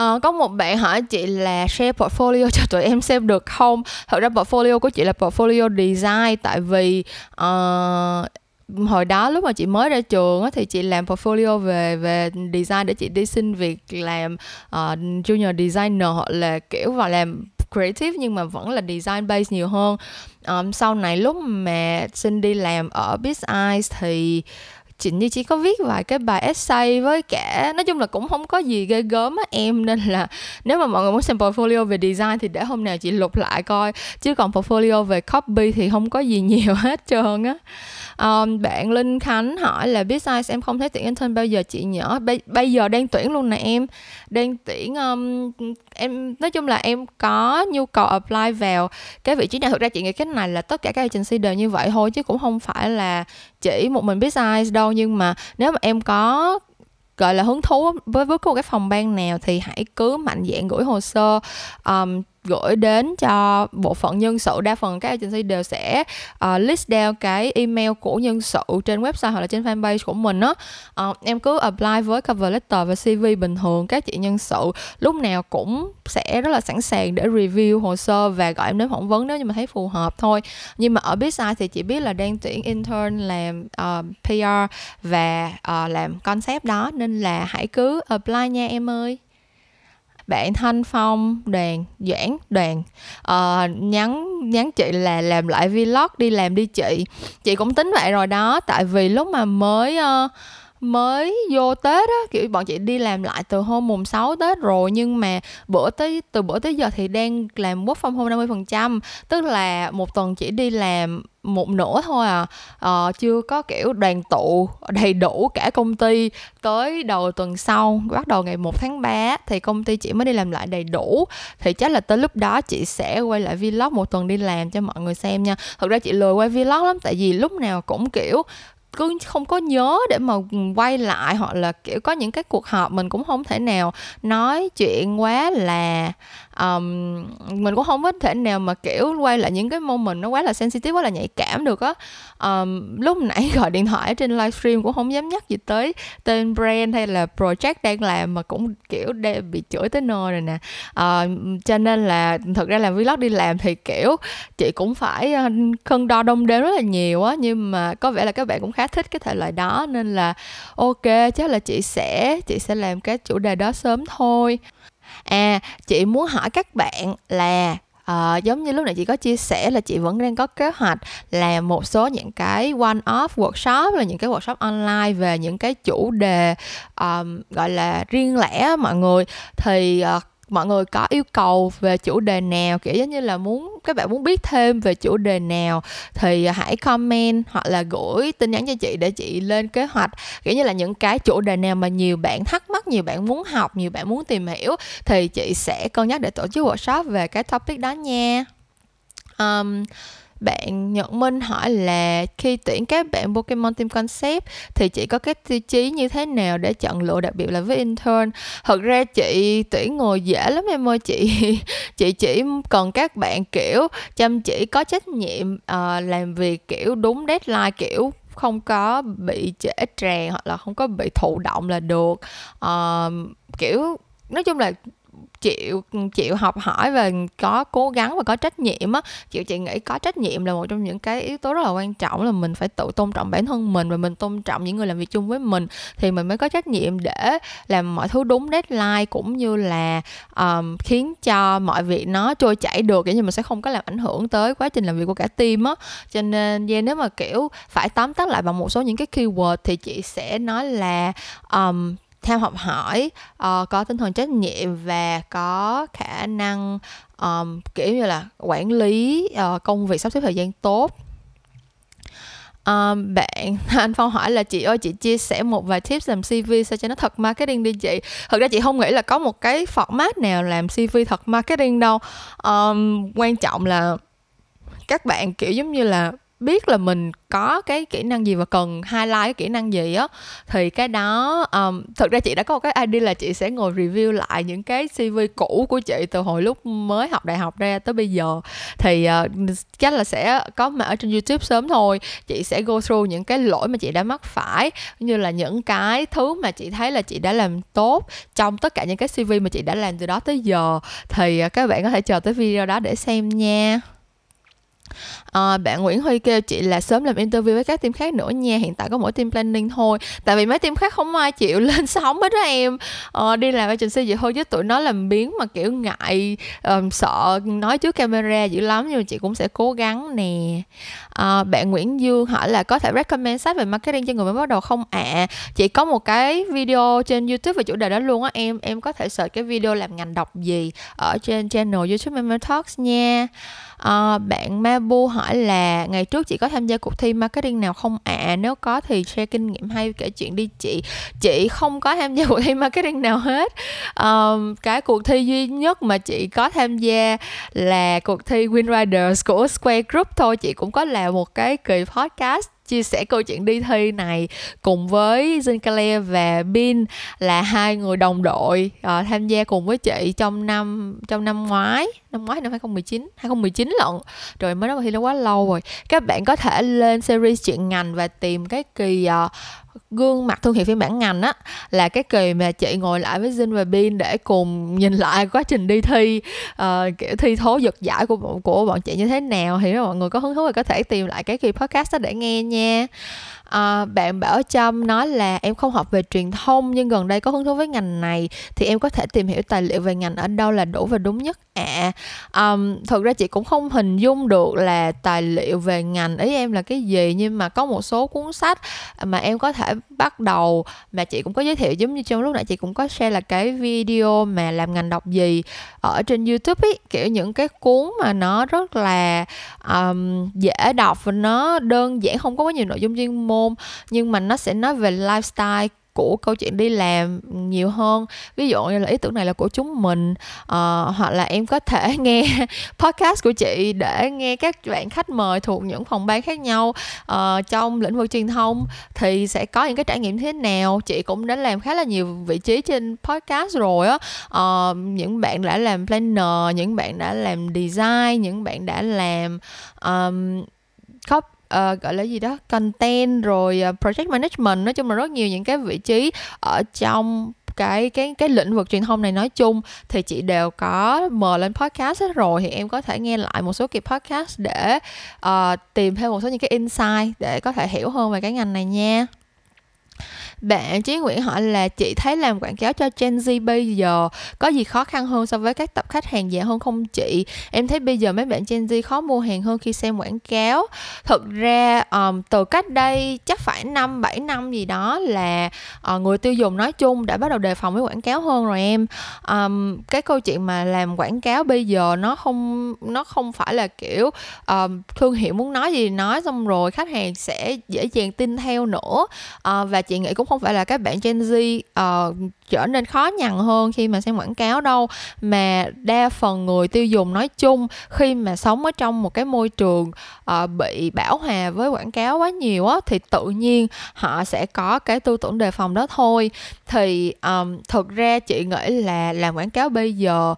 Uh, có một bạn hỏi chị là share portfolio cho tụi em xem được không? Thật ra portfolio của chị là portfolio design tại vì uh, hồi đó lúc mà chị mới ra trường á, thì chị làm portfolio về về design để chị đi xin việc làm uh, junior designer hoặc là kiểu vào làm creative nhưng mà vẫn là design base nhiều hơn um, sau này lúc mà xin đi làm ở Biz Eyes thì chị như chỉ có viết vài cái bài essay với cả nói chung là cũng không có gì ghê gớm á em nên là nếu mà mọi người muốn xem portfolio về design thì để hôm nào chị lục lại coi. Chứ còn portfolio về copy thì không có gì nhiều hết trơn á. Um, bạn Linh Khánh hỏi là business em không thấy tuyển intern bao giờ chị nhỏ? Bây, bây giờ đang tuyển luôn nè em. Đang tuyển um, em nói chung là em có nhu cầu apply vào cái vị trí này. Thực ra chị nghĩ cái này là tất cả các agency đều như vậy thôi chứ cũng không phải là chỉ một mình business đâu. Nhưng mà nếu mà em có gọi là hứng thú với với một cái phòng ban nào thì hãy cứ mạnh dạn gửi hồ sơ. Um, gửi đến cho bộ phận nhân sự đa phần các agency đều sẽ uh, list down cái email của nhân sự trên website hoặc là trên fanpage của mình á. Uh, em cứ apply với cover letter và cv bình thường các chị nhân sự. Lúc nào cũng sẽ rất là sẵn sàng để review hồ sơ và gọi em đến phỏng vấn nếu như mà thấy phù hợp thôi. Nhưng mà ở Bizside thì chị biết là đang tuyển intern làm ờ, uh, PR và uh, làm concept đó nên là hãy cứ apply nha em ơi bạn thanh phong đoàn doãn đoàn. Uh, nhắn nhắn chị là làm lại vlog đi làm đi chị. Chị cũng tính vậy rồi đó tại vì lúc mà mới uh, mới vô Tết á kiểu bọn chị đi làm lại từ hôm mùng 6 Tết rồi nhưng mà bữa tới từ bữa tới giờ thì đang làm work from home 50% tức là một tuần chỉ đi làm một nửa thôi à. Ờ, chưa có kiểu đoàn tụ đầy đủ cả công ty tới đầu tuần sau bắt đầu ngày 1 tháng 3 thì công ty chỉ mới đi làm lại đầy đủ. Thì chắc là tới lúc đó chị sẽ quay lại vlog một tuần đi làm cho mọi người xem nha. Thực ra chị lười quay vlog lắm tại vì lúc nào cũng kiểu cứ không có nhớ để mà quay lại hoặc là, kiểu, có những cái cuộc họp mình cũng không thể nào nói chuyện quá là um, mình cũng không có thể nào mà kiểu quay lại những cái moment nó quá là sensitive quá là nhạy cảm được á. Um, lúc nãy gọi điện thoại trên livestream cũng không dám nhắc gì tới tên brand hay là project đang làm mà cũng kiểu bị chửi tới nơi rồi nè. Uh, cho nên là thật ra làm vlog đi làm thì kiểu chị cũng phải cân đo đông đếm rất là nhiều á. Nhưng mà có vẻ là các bạn cũng khá thích cái thể loại đó nên là ok chắc là chị sẽ chị sẽ làm cái chủ đề đó sớm thôi à chị muốn hỏi các bạn là Uh, giống như lúc nãy chị có chia sẻ là chị vẫn đang có kế hoạch là một số những cái one off workshop là những cái workshop online về những cái chủ đề um, gọi là riêng lẻ mọi người. Thì uh, mọi người có yêu cầu về chủ đề nào kiểu giống như là muốn các bạn muốn biết thêm về chủ đề nào thì hãy comment hoặc là gửi tin nhắn cho chị để chị lên kế hoạch. Kiểu như là những cái chủ đề nào mà nhiều bạn thắc mắc nhiều bạn muốn học nhiều bạn muốn tìm hiểu thì chị sẽ cân nhắc để tổ chức workshop về cái topic đó nha. Um, bạn Nhật Minh hỏi là khi tuyển các bạn Pokemon Team Concept thì chị có cái tiêu chí như thế nào để chọn lựa đặc biệt là với intern? Thật ra chị tuyển người dễ lắm em ơi chị chị chỉ cần các bạn kiểu chăm chỉ có trách nhiệm uh, làm việc kiểu đúng deadline kiểu không có bị trễ tràn hoặc là không có bị thụ động là được. Uh, kiểu nói chung là chịu chịu học hỏi và có cố gắng và có trách nhiệm á. Chịu chị nghĩ có trách nhiệm là một trong những cái yếu tố rất là quan trọng là mình phải tự tôn trọng bản thân mình và mình tôn trọng những người làm việc chung với mình. Thì mình mới có trách nhiệm để làm mọi thứ đúng deadline cũng như là um, khiến cho mọi việc nó trôi chảy được kiểu như mình sẽ không có làm ảnh hưởng tới quá trình làm việc của cả team á. Cho nên yeah, nếu mà kiểu phải tóm tắt lại bằng một số những cái keyword thì chị sẽ nói là um, tham học hỏi uh, có tinh thần trách nhiệm và có khả năng um, kiểu như là quản lý uh, công việc sắp xếp thời gian tốt. Um, bạn anh Phong hỏi là chị ơi chị chia sẻ một vài tips làm CV sao cho nó thật marketing đi chị. Thực ra chị không nghĩ là có một cái format nào làm CV thật marketing đâu. Um, quan trọng là các bạn kiểu giống như là biết là mình có cái kỹ năng gì và cần highlight cái kỹ năng gì á thì cái đó um, thực ra chị đã có một cái idea là chị sẽ ngồi review lại những cái cv cũ của chị từ hồi lúc mới học đại học ra tới bây giờ. Thì uh, chắc là sẽ có mà ở trên youtube sớm thôi chị sẽ go through những cái lỗi mà chị đã mắc phải như là những cái thứ mà chị thấy là chị đã làm tốt trong tất cả những cái cv mà chị đã làm từ đó tới giờ. Thì uh, các bạn có thể chờ tới video đó để xem nha à, bạn Nguyễn Huy kêu chị là sớm làm interview với các team khác nữa nha hiện tại có mỗi team planning thôi. Tại vì mấy team khác không ai chịu lên sóng hết đó em. À, đi làm agency vậy thôi chứ tụi nó làm biến mà kiểu ngại um, sợ nói trước camera dữ lắm nhưng mà chị cũng sẽ cố gắng nè. À, bạn Nguyễn Dương hỏi là có thể recommend sách về marketing cho người mới bắt đầu không ạ? À, chị có một cái video trên youtube về chủ đề đó luôn á em. Em có thể search cái video làm ngành đọc gì ở trên channel youtube Memo Talks nha à, bạn Mabu hỏi là ngày trước chị có tham gia cuộc thi marketing nào không? Ạ à? nếu có thì share kinh nghiệm hay kể chuyện đi chị. Chị không có tham gia cuộc thi marketing nào hết. À, cái cuộc thi duy nhất mà chị có tham gia là cuộc thi Win Riders của Square Group thôi. Chị cũng có làm một cái kỳ podcast chia sẻ câu chuyện đi thi này cùng với Zincale và Bin là hai người đồng đội uh, tham gia cùng với chị trong năm trong năm ngoái năm ngoái năm 2019 2019 lận. Rồi mới nói thi nó quá lâu rồi. Các bạn có thể lên series chuyện ngành và tìm cái kỳ uh, gương mặt thương hiệu phiên bản ngành á là cái kỳ mà chị ngồi lại với Jin và Bin để cùng nhìn lại quá trình đi thi uh, kiểu thi thố giật giải của của bọn chị như thế nào. Thì nếu mọi người có hứng thú thì có thể tìm lại cái kỳ podcast đó để nghe nha à, bạn bảo trâm nói là em không học về truyền thông nhưng gần đây có hứng thú với ngành này thì em có thể tìm hiểu tài liệu về ngành ở đâu là đủ và đúng nhất ạ. À, um, thực ra chị cũng không hình dung được là tài liệu về ngành ý em là cái gì nhưng mà có một số cuốn sách mà em có thể bắt đầu mà chị cũng có giới thiệu giống như trong lúc nãy chị cũng có share là cái video mà làm ngành đọc gì ở trên youtube ấy kiểu những cái cuốn mà nó rất là um, dễ đọc và nó đơn giản không có quá nhiều nội dung chuyên môn môn nhưng mà nó sẽ nói về lifestyle của câu chuyện đi làm nhiều hơn. Ví dụ như là ý tưởng này là của chúng mình uh, hoặc là em có thể nghe podcast của chị để nghe các bạn khách mời thuộc những phòng ban khác nhau uh, trong lĩnh vực truyền thông thì sẽ có những cái trải nghiệm thế nào. Chị cũng đã làm khá là nhiều vị trí trên podcast rồi á. Uh, những bạn đã làm planner những bạn đã làm design những bạn đã làm um, copy uh, gọi là gì đó content rồi uh, project management. Nói chung là rất nhiều những cái vị trí ở trong cái cái cái lĩnh vực truyền thông này nói chung thì chị đều có mời lên podcast hết rồi. Thì em có thể nghe lại một số kỳ podcast để uh, tìm thêm một số những cái insight để có thể hiểu hơn về cái ngành này nha bạn Chí Nguyễn hỏi là chị thấy làm quảng cáo cho Gen Z bây giờ có gì khó khăn hơn so với các tập khách hàng già hơn không chị? Em thấy bây giờ mấy bạn Gen Z khó mua hàng hơn khi xem quảng cáo. Thực ra um, từ cách đây chắc phải 5 7 năm gì đó là uh, người tiêu dùng nói chung đã bắt đầu đề phòng với quảng cáo hơn rồi em. Um, cái câu chuyện mà làm quảng cáo bây giờ nó không nó không phải là kiểu um, thương hiệu muốn nói gì nói xong rồi khách hàng sẽ dễ dàng tin theo nữa. Uh, và chị nghĩ cũng cũng không phải là các bạn Gen Z uh, trở nên khó nhằn hơn khi mà xem quảng cáo đâu. Mà đa phần người tiêu dùng nói chung khi mà sống ở trong một cái môi trường uh, bị bão hòa với quảng cáo quá nhiều á thì tự nhiên họ sẽ có cái tư tưởng đề phòng đó thôi. Thì um, thực ra chị nghĩ là làm quảng cáo bây giờ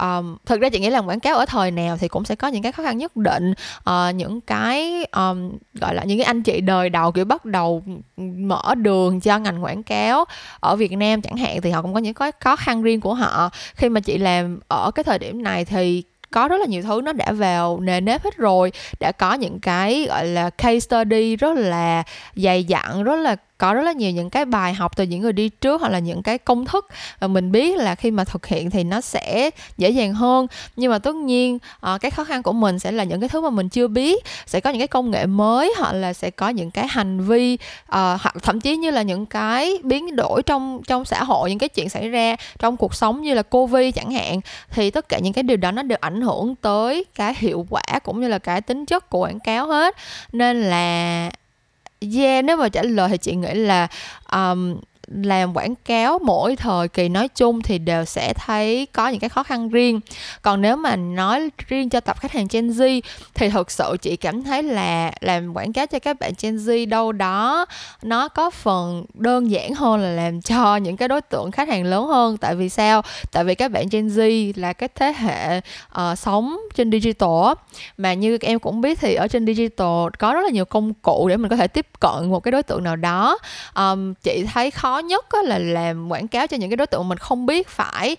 um, thực ra chị nghĩ là quảng cáo ở thời nào thì cũng sẽ có những cái khó khăn nhất định. Uh, những cái um, gọi là những cái anh chị đời đầu kiểu bắt đầu mở đường cho ngành quảng cáo ở Việt Nam chẳng hạn thì họ cũng có những cái khó khăn riêng của họ. Khi mà chị làm ở cái thời điểm này thì có rất là nhiều thứ nó đã vào nề nếp hết rồi, đã có những cái, gọi là, case study rất là dày dặn, rất là có rất là nhiều những cái bài học từ những người đi trước hoặc là những cái công thức và mình biết là khi mà thực hiện thì nó sẽ dễ dàng hơn. Nhưng mà tất nhiên ờ, cái khó khăn của mình sẽ là những cái thứ mà mình chưa biết, sẽ có những cái công nghệ mới hoặc là sẽ có những cái hành vi ờ, hoặc thậm chí như là những cái biến đổi trong trong xã hội, những cái chuyện xảy ra trong cuộc sống như là covid chẳng hạn, thì tất cả những cái điều đó nó đều ảnh hưởng tới cái hiệu quả cũng như là cái tính chất của quảng cáo hết. Nên là yeah nếu mà trả lời thì chị nghĩ là um, làm quảng cáo mỗi thời kỳ nói chung thì đều sẽ thấy có những cái khó khăn riêng. Còn nếu mà nói riêng cho tập khách hàng Gen Z thì thực sự chị cảm thấy là làm quảng cáo cho các bạn Gen Z đâu đó nó có phần đơn giản hơn là làm cho những cái đối tượng khách hàng lớn hơn. Tại vì sao? Tại vì các bạn Gen Z là cái thế hệ uh, sống trên digital mà như em cũng biết thì ở trên digital có rất là nhiều công cụ để mình có thể tiếp cận một cái đối tượng nào đó. Um, chị thấy khó nhất là làm quảng cáo cho những cái đối tượng mình không biết phải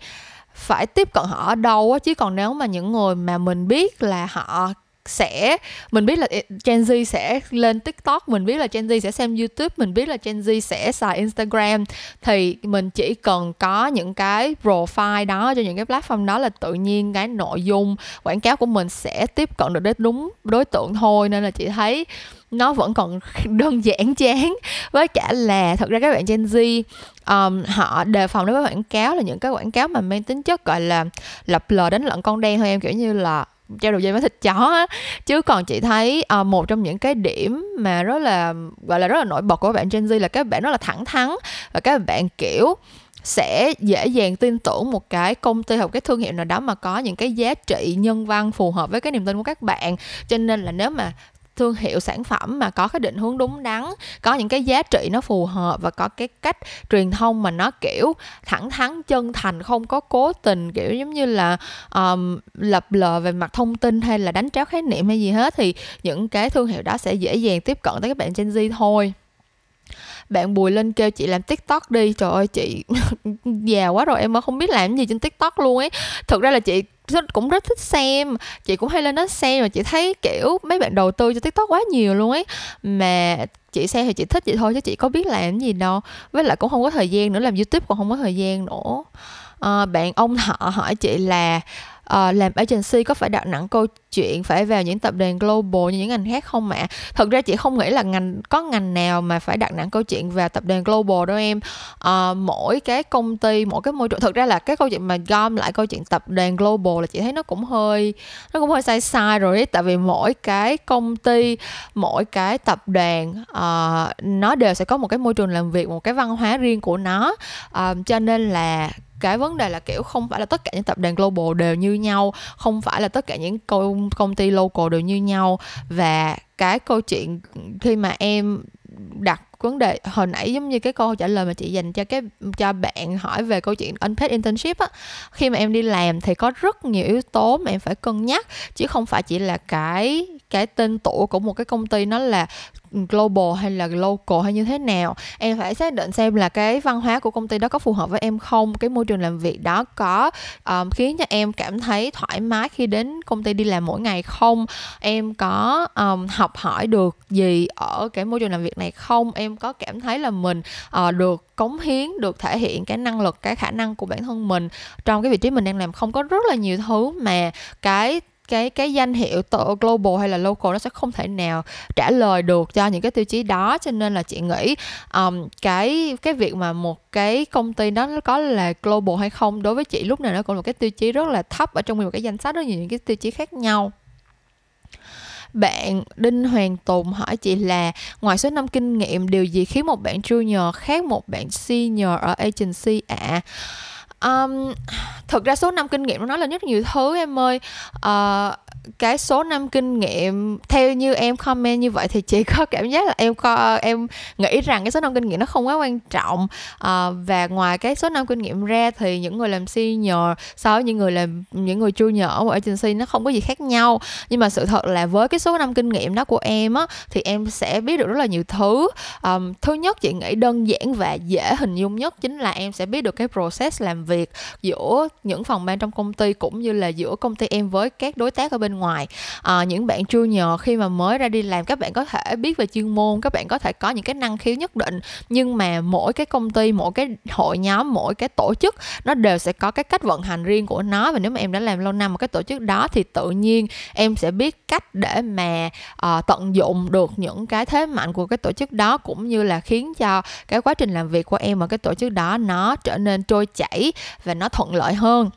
phải tiếp cận họ ở đâu á. Chứ còn nếu mà những người mà mình biết là họ sẽ mình biết là ừ, Gen Z sẽ lên TikTok, mình biết là Gen Z sẽ xem YouTube, mình biết là Gen Z sẽ xài Instagram thì mình chỉ cần có những cái profile đó cho những cái platform đó là tự nhiên cái nội dung quảng cáo của mình sẽ tiếp cận được đến đúng đối tượng thôi. Nên là chị thấy nó vẫn còn đơn giản chán với cả là thật ra các bạn Gen Z um, họ đề phòng đối với quảng cáo là những cái quảng cáo mà mang tính chất gọi là lập lờ đánh lận con đen thôi em kiểu như là treo đầu dây với thịt chó á. Chứ còn chị thấy uh, một trong những cái điểm mà rất là gọi là rất là nổi bật của các bạn Gen Z là các bạn rất là thẳng thắn và các bạn kiểu sẽ dễ dàng tin tưởng một cái công ty hoặc cái thương hiệu nào đó mà có những cái giá trị nhân văn phù hợp với cái niềm tin của các bạn. Cho nên là nếu mà thương hiệu sản phẩm mà có cái định hướng đúng đắn có những cái giá trị nó phù hợp và có cái cách truyền thông mà nó kiểu thẳng thắn chân thành không có cố tình kiểu giống như là um, lập lờ về mặt thông tin hay là đánh tráo khái niệm hay gì hết thì những cái thương hiệu đó sẽ dễ dàng tiếp cận tới các bạn Gen Z thôi. Bạn bùi lên kêu chị làm tiktok đi. Trời ơi chị già quá rồi em mới không biết làm gì trên tiktok luôn ấy. Thực ra là chị cũng rất thích xem. Chị cũng hay lên đó xem mà chị thấy kiểu mấy bạn đầu tư cho tiktok quá nhiều luôn ấy. Mà chị xem thì chị thích vậy thôi chứ chị có biết làm gì đâu. Với lại cũng không có thời gian nữa làm youtube còn không có thời gian nữa. À, bạn ông thọ hỏi chị là uh, làm agency có phải đặt nặng câu chuyện phải vào những tập đoàn global như những ngành khác không ạ? Thật ra chị không nghĩ là ngành có ngành nào mà phải đặt nặng câu chuyện vào tập đoàn global đâu em. À, mỗi cái công ty, mỗi cái môi trường thực ra là cái câu chuyện mà gom lại câu chuyện tập đoàn global là chị thấy nó cũng hơi nó cũng hơi sai sai rồi ấy tại vì mỗi cái công ty, mỗi cái tập đoàn uh, nó đều sẽ có một cái môi trường làm việc, một cái văn hóa riêng của nó. Uh, cho nên là cái vấn đề là kiểu không phải là tất cả những tập đoàn global đều như nhau không phải là tất cả những công công ty local đều như nhau. Và cái câu chuyện khi mà em đặt vấn đề, hồi nãy giống như cái câu trả lời mà chị dành cho cái, cho bạn hỏi về câu chuyện unpaid internship á, khi mà em đi làm thì có rất nhiều yếu tố mà em phải cân nhắc, chứ không phải chỉ là cái cái tên tuổi của một cái công ty nó là global hay là local hay như thế nào. Em phải xác định xem là cái văn hóa của công ty đó có phù hợp với em không cái môi trường làm việc đó có um, khiến cho em cảm thấy thoải mái khi đến công ty đi làm mỗi ngày không? Em có um, học hỏi được gì ở cái môi trường làm việc này không? Em có cảm thấy là mình uh, được cống hiến được thể hiện cái năng lực cái khả năng của bản thân mình trong cái vị trí mình đang làm không? Có rất là nhiều thứ mà cái cái cái danh hiệu global hay là local nó sẽ không thể nào trả lời được cho những cái tiêu chí đó cho nên là chị nghĩ um, cái cái việc mà một cái công ty đó nó có là global hay không đối với chị lúc này nó còn một cái tiêu chí rất là thấp ở trong một cái danh sách rất nhiều những cái tiêu chí khác nhau bạn Đinh Hoàng Tùng hỏi chị là ngoài số năm kinh nghiệm điều gì khiến một bạn junior khác một bạn senior ở agency ạ? À? Um, thực ra số năm kinh nghiệm nó nói là rất nhiều thứ em ơi. Uh, cái số năm kinh nghiệm theo như em comment như vậy thì chị có cảm giác là em có em nghĩ rằng cái số năm kinh nghiệm nó không quá quan trọng. À, và ngoài cái số năm kinh nghiệm ra thì những người làm senior so với những người làm những người junior ở một agency nó không có gì khác nhau. Nhưng mà sự thật là với cái số năm kinh nghiệm đó của em á thì em sẽ biết được rất là nhiều thứ. Um, thứ nhất chị nghĩ đơn giản và dễ hình dung nhất chính là em sẽ biết được cái process làm việc giữa những phòng ban trong công ty cũng như là giữa công ty em với các đối tác ở bên bên ngoài. À, những bạn junior khi mà mới ra đi làm các bạn có thể biết về chuyên môn các bạn có thể có những cái năng khiếu nhất định nhưng mà mỗi cái công ty mỗi cái hội nhóm mỗi cái tổ chức nó đều sẽ có cái cách vận hành riêng của nó. Và nếu mà em đã làm lâu năm một cái tổ chức đó thì tự nhiên em sẽ biết cách để mà uh, tận dụng được những cái thế mạnh của cái tổ chức đó cũng như là khiến cho cái quá trình làm việc của em ở cái tổ chức đó nó trở nên trôi chảy và nó thuận lợi hơn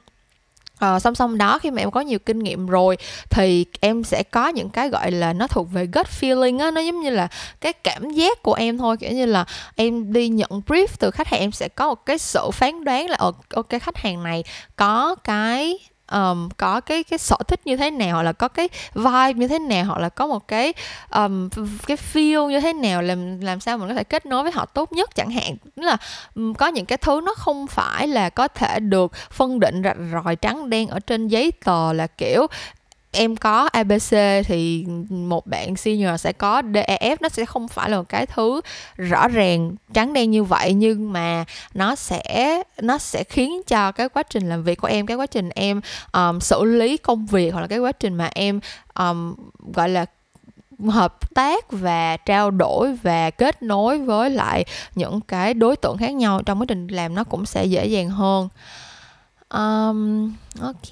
à, song song đó khi mà em có nhiều kinh nghiệm rồi thì em sẽ có những cái gọi là nó thuộc về gut feeling á nó giống như là cái cảm giác của em thôi. Kiểu như là em đi nhận brief từ khách hàng em sẽ có một cái sự phán đoán là ờ, ok khách hàng này có cái um, có cái cái sở thích như thế nào hoặc là có cái vibe như thế nào hoặc là có một cái um, cái feel như thế nào làm làm sao mình có thể kết nối với họ tốt nhất chẳng hạn. Tức là um, có những cái thứ nó không phải là có thể được phân định rạch ròi trắng đen ở trên giấy tờ là kiểu em có ABC thì một bạn senior sẽ có DEF nó sẽ không phải là một cái thứ rõ ràng trắng đen như vậy nhưng mà nó sẽ nó sẽ khiến cho cái quá trình làm việc của em cái quá trình em um, xử lý công việc hoặc là cái quá trình mà em um, gọi là hợp tác và trao đổi và kết nối với lại những cái đối tượng khác nhau trong quá trình làm nó cũng sẽ dễ dàng hơn um, ok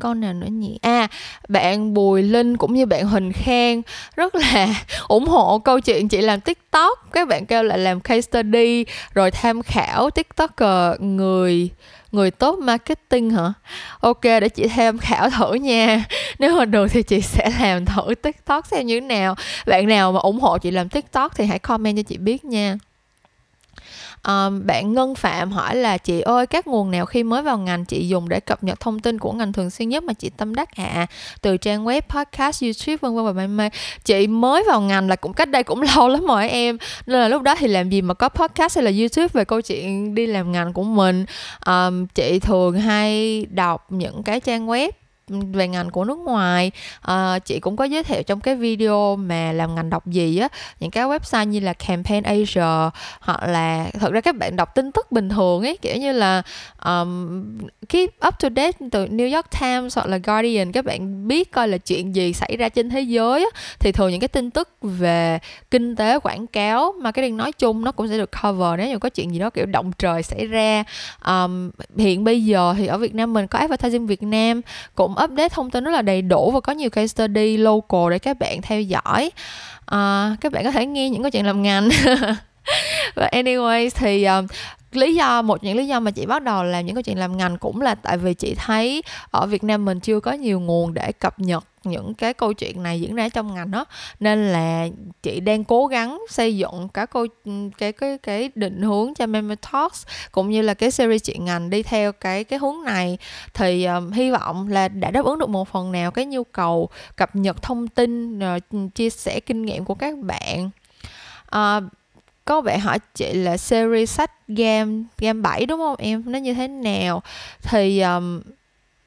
con nào nữa nhỉ? À bạn bùi linh cũng như bạn huỳnh khang rất là ủng hộ câu chuyện chị làm tiktok. Các bạn kêu là làm case study rồi tham khảo tiktoker người người tốt marketing hả? Ok để chị tham khảo thử nha. Nếu mà được thì chị sẽ làm thử tiktok xem như thế nào. Bạn nào mà ủng hộ chị làm tiktok thì hãy comment cho chị biết nha um, bạn Ngân Phạm hỏi là chị ơi các nguồn nào khi mới vào ngành chị dùng để cập nhật thông tin của ngành thường xuyên nhất mà chị tâm đắc ạ? À? từ trang web podcast youtube vân vân và mây mây. Chị mới vào ngành là cũng cách đây cũng lâu lắm rồi em. Nên là lúc đó thì làm gì mà có podcast hay là youtube về câu chuyện đi làm ngành của mình. Um, chị thường hay đọc những cái trang web về ngành của nước ngoài. À, chị cũng có giới thiệu trong cái video mà làm ngành đọc gì á những cái website như là campaign asia hoặc là thật ra các bạn đọc tin tức bình thường ấy kiểu như là um, keep up to date từ New York Times hoặc là Guardian các bạn biết coi là chuyện gì xảy ra trên thế giới á, thì thường những cái tin tức về kinh tế quảng cáo marketing nói chung nó cũng sẽ được cover nếu như có chuyện gì đó kiểu động trời xảy ra. Um, hiện bây giờ thì ở Việt Nam mình có advertising Việt Nam cũng update thông tin rất là đầy đủ và có nhiều case study local để các bạn theo dõi. À, các bạn có thể nghe những câu chuyện làm ngành. Và anyways thì uh, lý do một những lý do mà chị bắt đầu làm những câu chuyện làm ngành cũng là tại vì chị thấy ở Việt Nam mình chưa có nhiều nguồn để cập nhật những cái câu chuyện này diễn ra trong ngành đó nên là chị đang cố gắng xây dựng các câu cái cái cái định hướng cho Memo Talks cũng như là cái series chuyện ngành đi theo cái cái hướng này. Thì um, hy vọng là đã đáp ứng được một phần nào cái nhu cầu cập nhật thông tin rồi chia sẻ kinh nghiệm của các bạn. Uh, có bạn hỏi chị là series sách game game 7 đúng không em? Nó như thế nào? Thì um,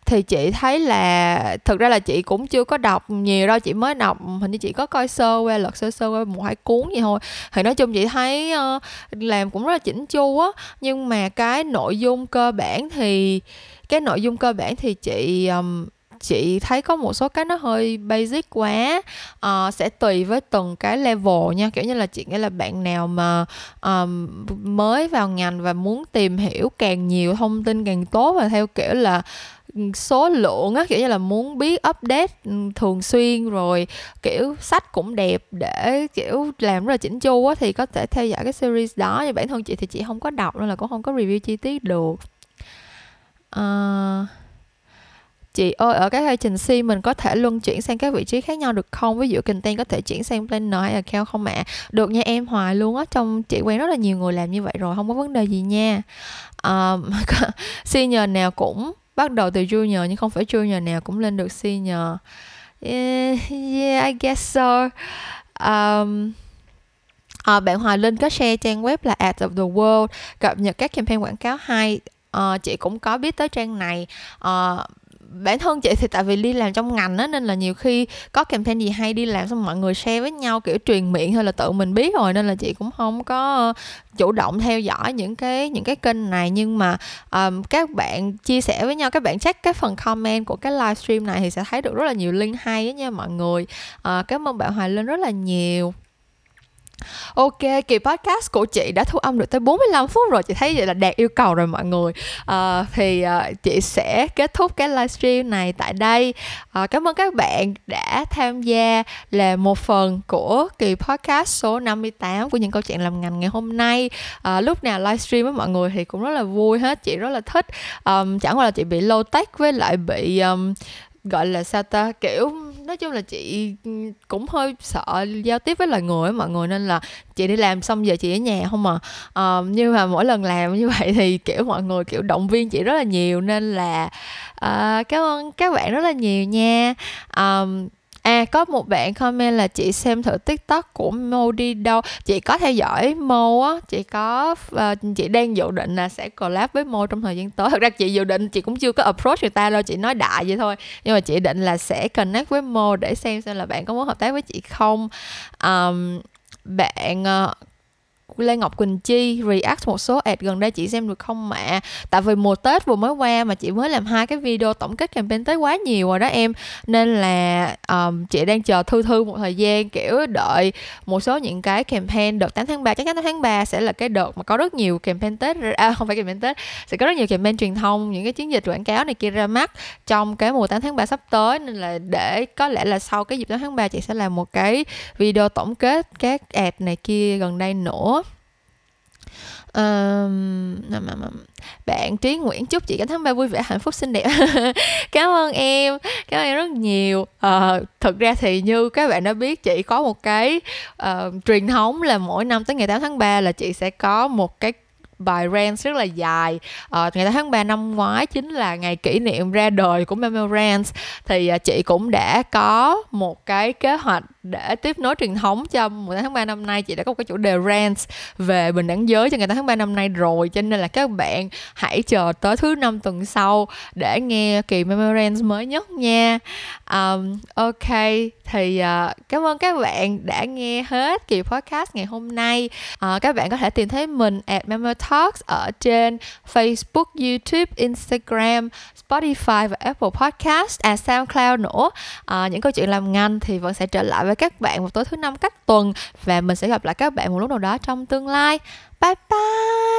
thì chị thấy là thực ra là chị cũng chưa có đọc nhiều đâu chị mới đọc hình như chị có coi sơ qua lật sơ sơ qua một hai cuốn vậy thôi. Thì nói chung chị thấy uh, làm cũng rất là chỉnh chu á. Nhưng mà cái nội dung cơ bản thì cái nội dung cơ bản thì chị um, chị thấy có một số cái nó hơi basic quá. Uh, sẽ tùy với từng cái level nha. Kiểu như là chị nghĩ là bạn nào mà um, mới vào ngành và muốn tìm hiểu càng nhiều thông tin càng tốt và theo kiểu là số lượng á kiểu như là muốn biết update thường xuyên rồi kiểu sách cũng đẹp để kiểu làm rất là chỉnh chu á thì có thể theo dõi cái series đó. Nhưng bản thân chị thì chị không có đọc nên là cũng không có review chi tiết được. Uh, chị ơi ở cái agency trình mình có thể luân chuyển sang các vị trí khác nhau được không? Ví dụ content có thể chuyển sang planner hay account không ạ? À? được nha em hoài luôn á trong chị quen rất là nhiều người làm như vậy rồi không có vấn đề gì nha. Um, senior nào cũng bắt đầu từ junior nhưng không phải junior nào cũng lên được senior. Yeah, yeah I guess so. Um, À, bạn Hoài Linh có share trang web là Ads of the World cập nhật các campaign quảng cáo hay. Uh, chị cũng có biết tới trang này. Uh, bản thân chị thì tại vì đi làm trong ngành á nên là nhiều khi có campaign gì hay đi làm xong mọi người share với nhau kiểu truyền miệng hay là tự mình biết rồi nên là chị cũng không có chủ động theo dõi những cái những cái kênh này. Nhưng mà um, các bạn chia sẻ với nhau các bạn check cái phần comment của cái livestream này thì sẽ thấy được rất là nhiều link hay á nha mọi người. Uh, cảm ơn bạn Hoài Linh rất là nhiều. Ok, kỳ podcast của chị đã thu âm được tới 45 phút rồi. Chị thấy vậy là đạt yêu cầu rồi mọi người. À, Thì à, chị sẽ kết thúc cái livestream này tại đây. À, Cảm ơn các bạn đã tham gia là một phần của kỳ podcast số 58 của những câu chuyện làm ngành ngày hôm nay. À, Lúc nào livestream với mọi người thì cũng rất là vui hết Chị rất là thích. Um, Chẳng qua là chị bị low tech với lại bị um, gọi là sao ta kiểu nói chung là chị ừ, cũng hơi sợ giao tiếp với loài người mọi người nên là chị đi làm xong giờ chị ở nhà không mà uh, nhưng mà mỗi lần làm như vậy thì kiểu mọi người kiểu động viên chị rất là nhiều nên là uh, cảm ơn các bạn rất là nhiều nha. Um, À có một bạn comment là chị xem thử TikTok của Mo đi đâu. Chị có theo dõi Mo á Chị có uh, Chị đang dự định là sẽ collab với Mo trong thời gian tới. Thật ra chị dự định chị cũng chưa có approach người ta đâu Chị nói đại vậy thôi. Nhưng mà chị định là sẽ connect với Mo Để xem xem là bạn có muốn hợp tác với chị không. Um, Bạn uh, Lê Ngọc Quỳnh Chi react một số ad gần đây chị xem được không mẹ? tại vì mùa Tết vừa mới qua mà chị mới làm hai cái video tổng kết campaign Tết quá nhiều rồi đó em. Nên là um, chị đang chờ thư thư một thời gian kiểu đợi một số những cái campaign đợt 8 tháng 3 chắc chắn 8 tháng 3 sẽ là cái đợt mà có rất nhiều campaign Tết à không phải campaign Tết sẽ có rất nhiều campaign truyền thông những cái chiến dịch quảng cáo này kia ra mắt trong cái mùa 8 tháng 3 sắp tới. Nên là để có lẽ là sau cái dịp 8 tháng 3 chị sẽ làm một cái video tổng kết các ad này kia gần đây nữa. Um, bạn Trí Nguyễn chúc chị cả tháng 3 vui vẻ hạnh phúc xinh đẹp. Cảm ơn em cảm ơn em rất nhiều. Ờ, uh, thực ra thì như các bạn đã biết chị có một cái uh, truyền thống là mỗi năm tới ngày 8 tháng 3 là chị sẽ có một cái bài Rants rất là dài. À, ngày 8 tháng 3 năm ngoái chính là ngày kỷ niệm ra đời của Memo Rants thì uh, chị cũng đã có một cái kế hoạch để tiếp nối truyền thống cho 18 tháng 3 năm nay chị đã có một cái chủ đề Rants về bình đẳng giới cho ngày 8 tháng 3 năm nay rồi. Cho nên là các bạn hãy chờ tới thứ năm tuần sau để nghe kỳ Memo mới nhất nha. Um, ok thì uh, cảm ơn các bạn đã nghe hết kỳ podcast ngày hôm nay. Uh, các bạn có thể tìm thấy mình at Memo Talks ở trên Facebook, YouTube, Instagram, Spotify và Apple Podcast, à SoundCloud nữa. uh, những câu chuyện làm ngành thì vẫn sẽ trở lại với các bạn vào tối thứ năm cách tuần và mình sẽ gặp lại các bạn một lúc nào đó trong tương lai. Bye bye.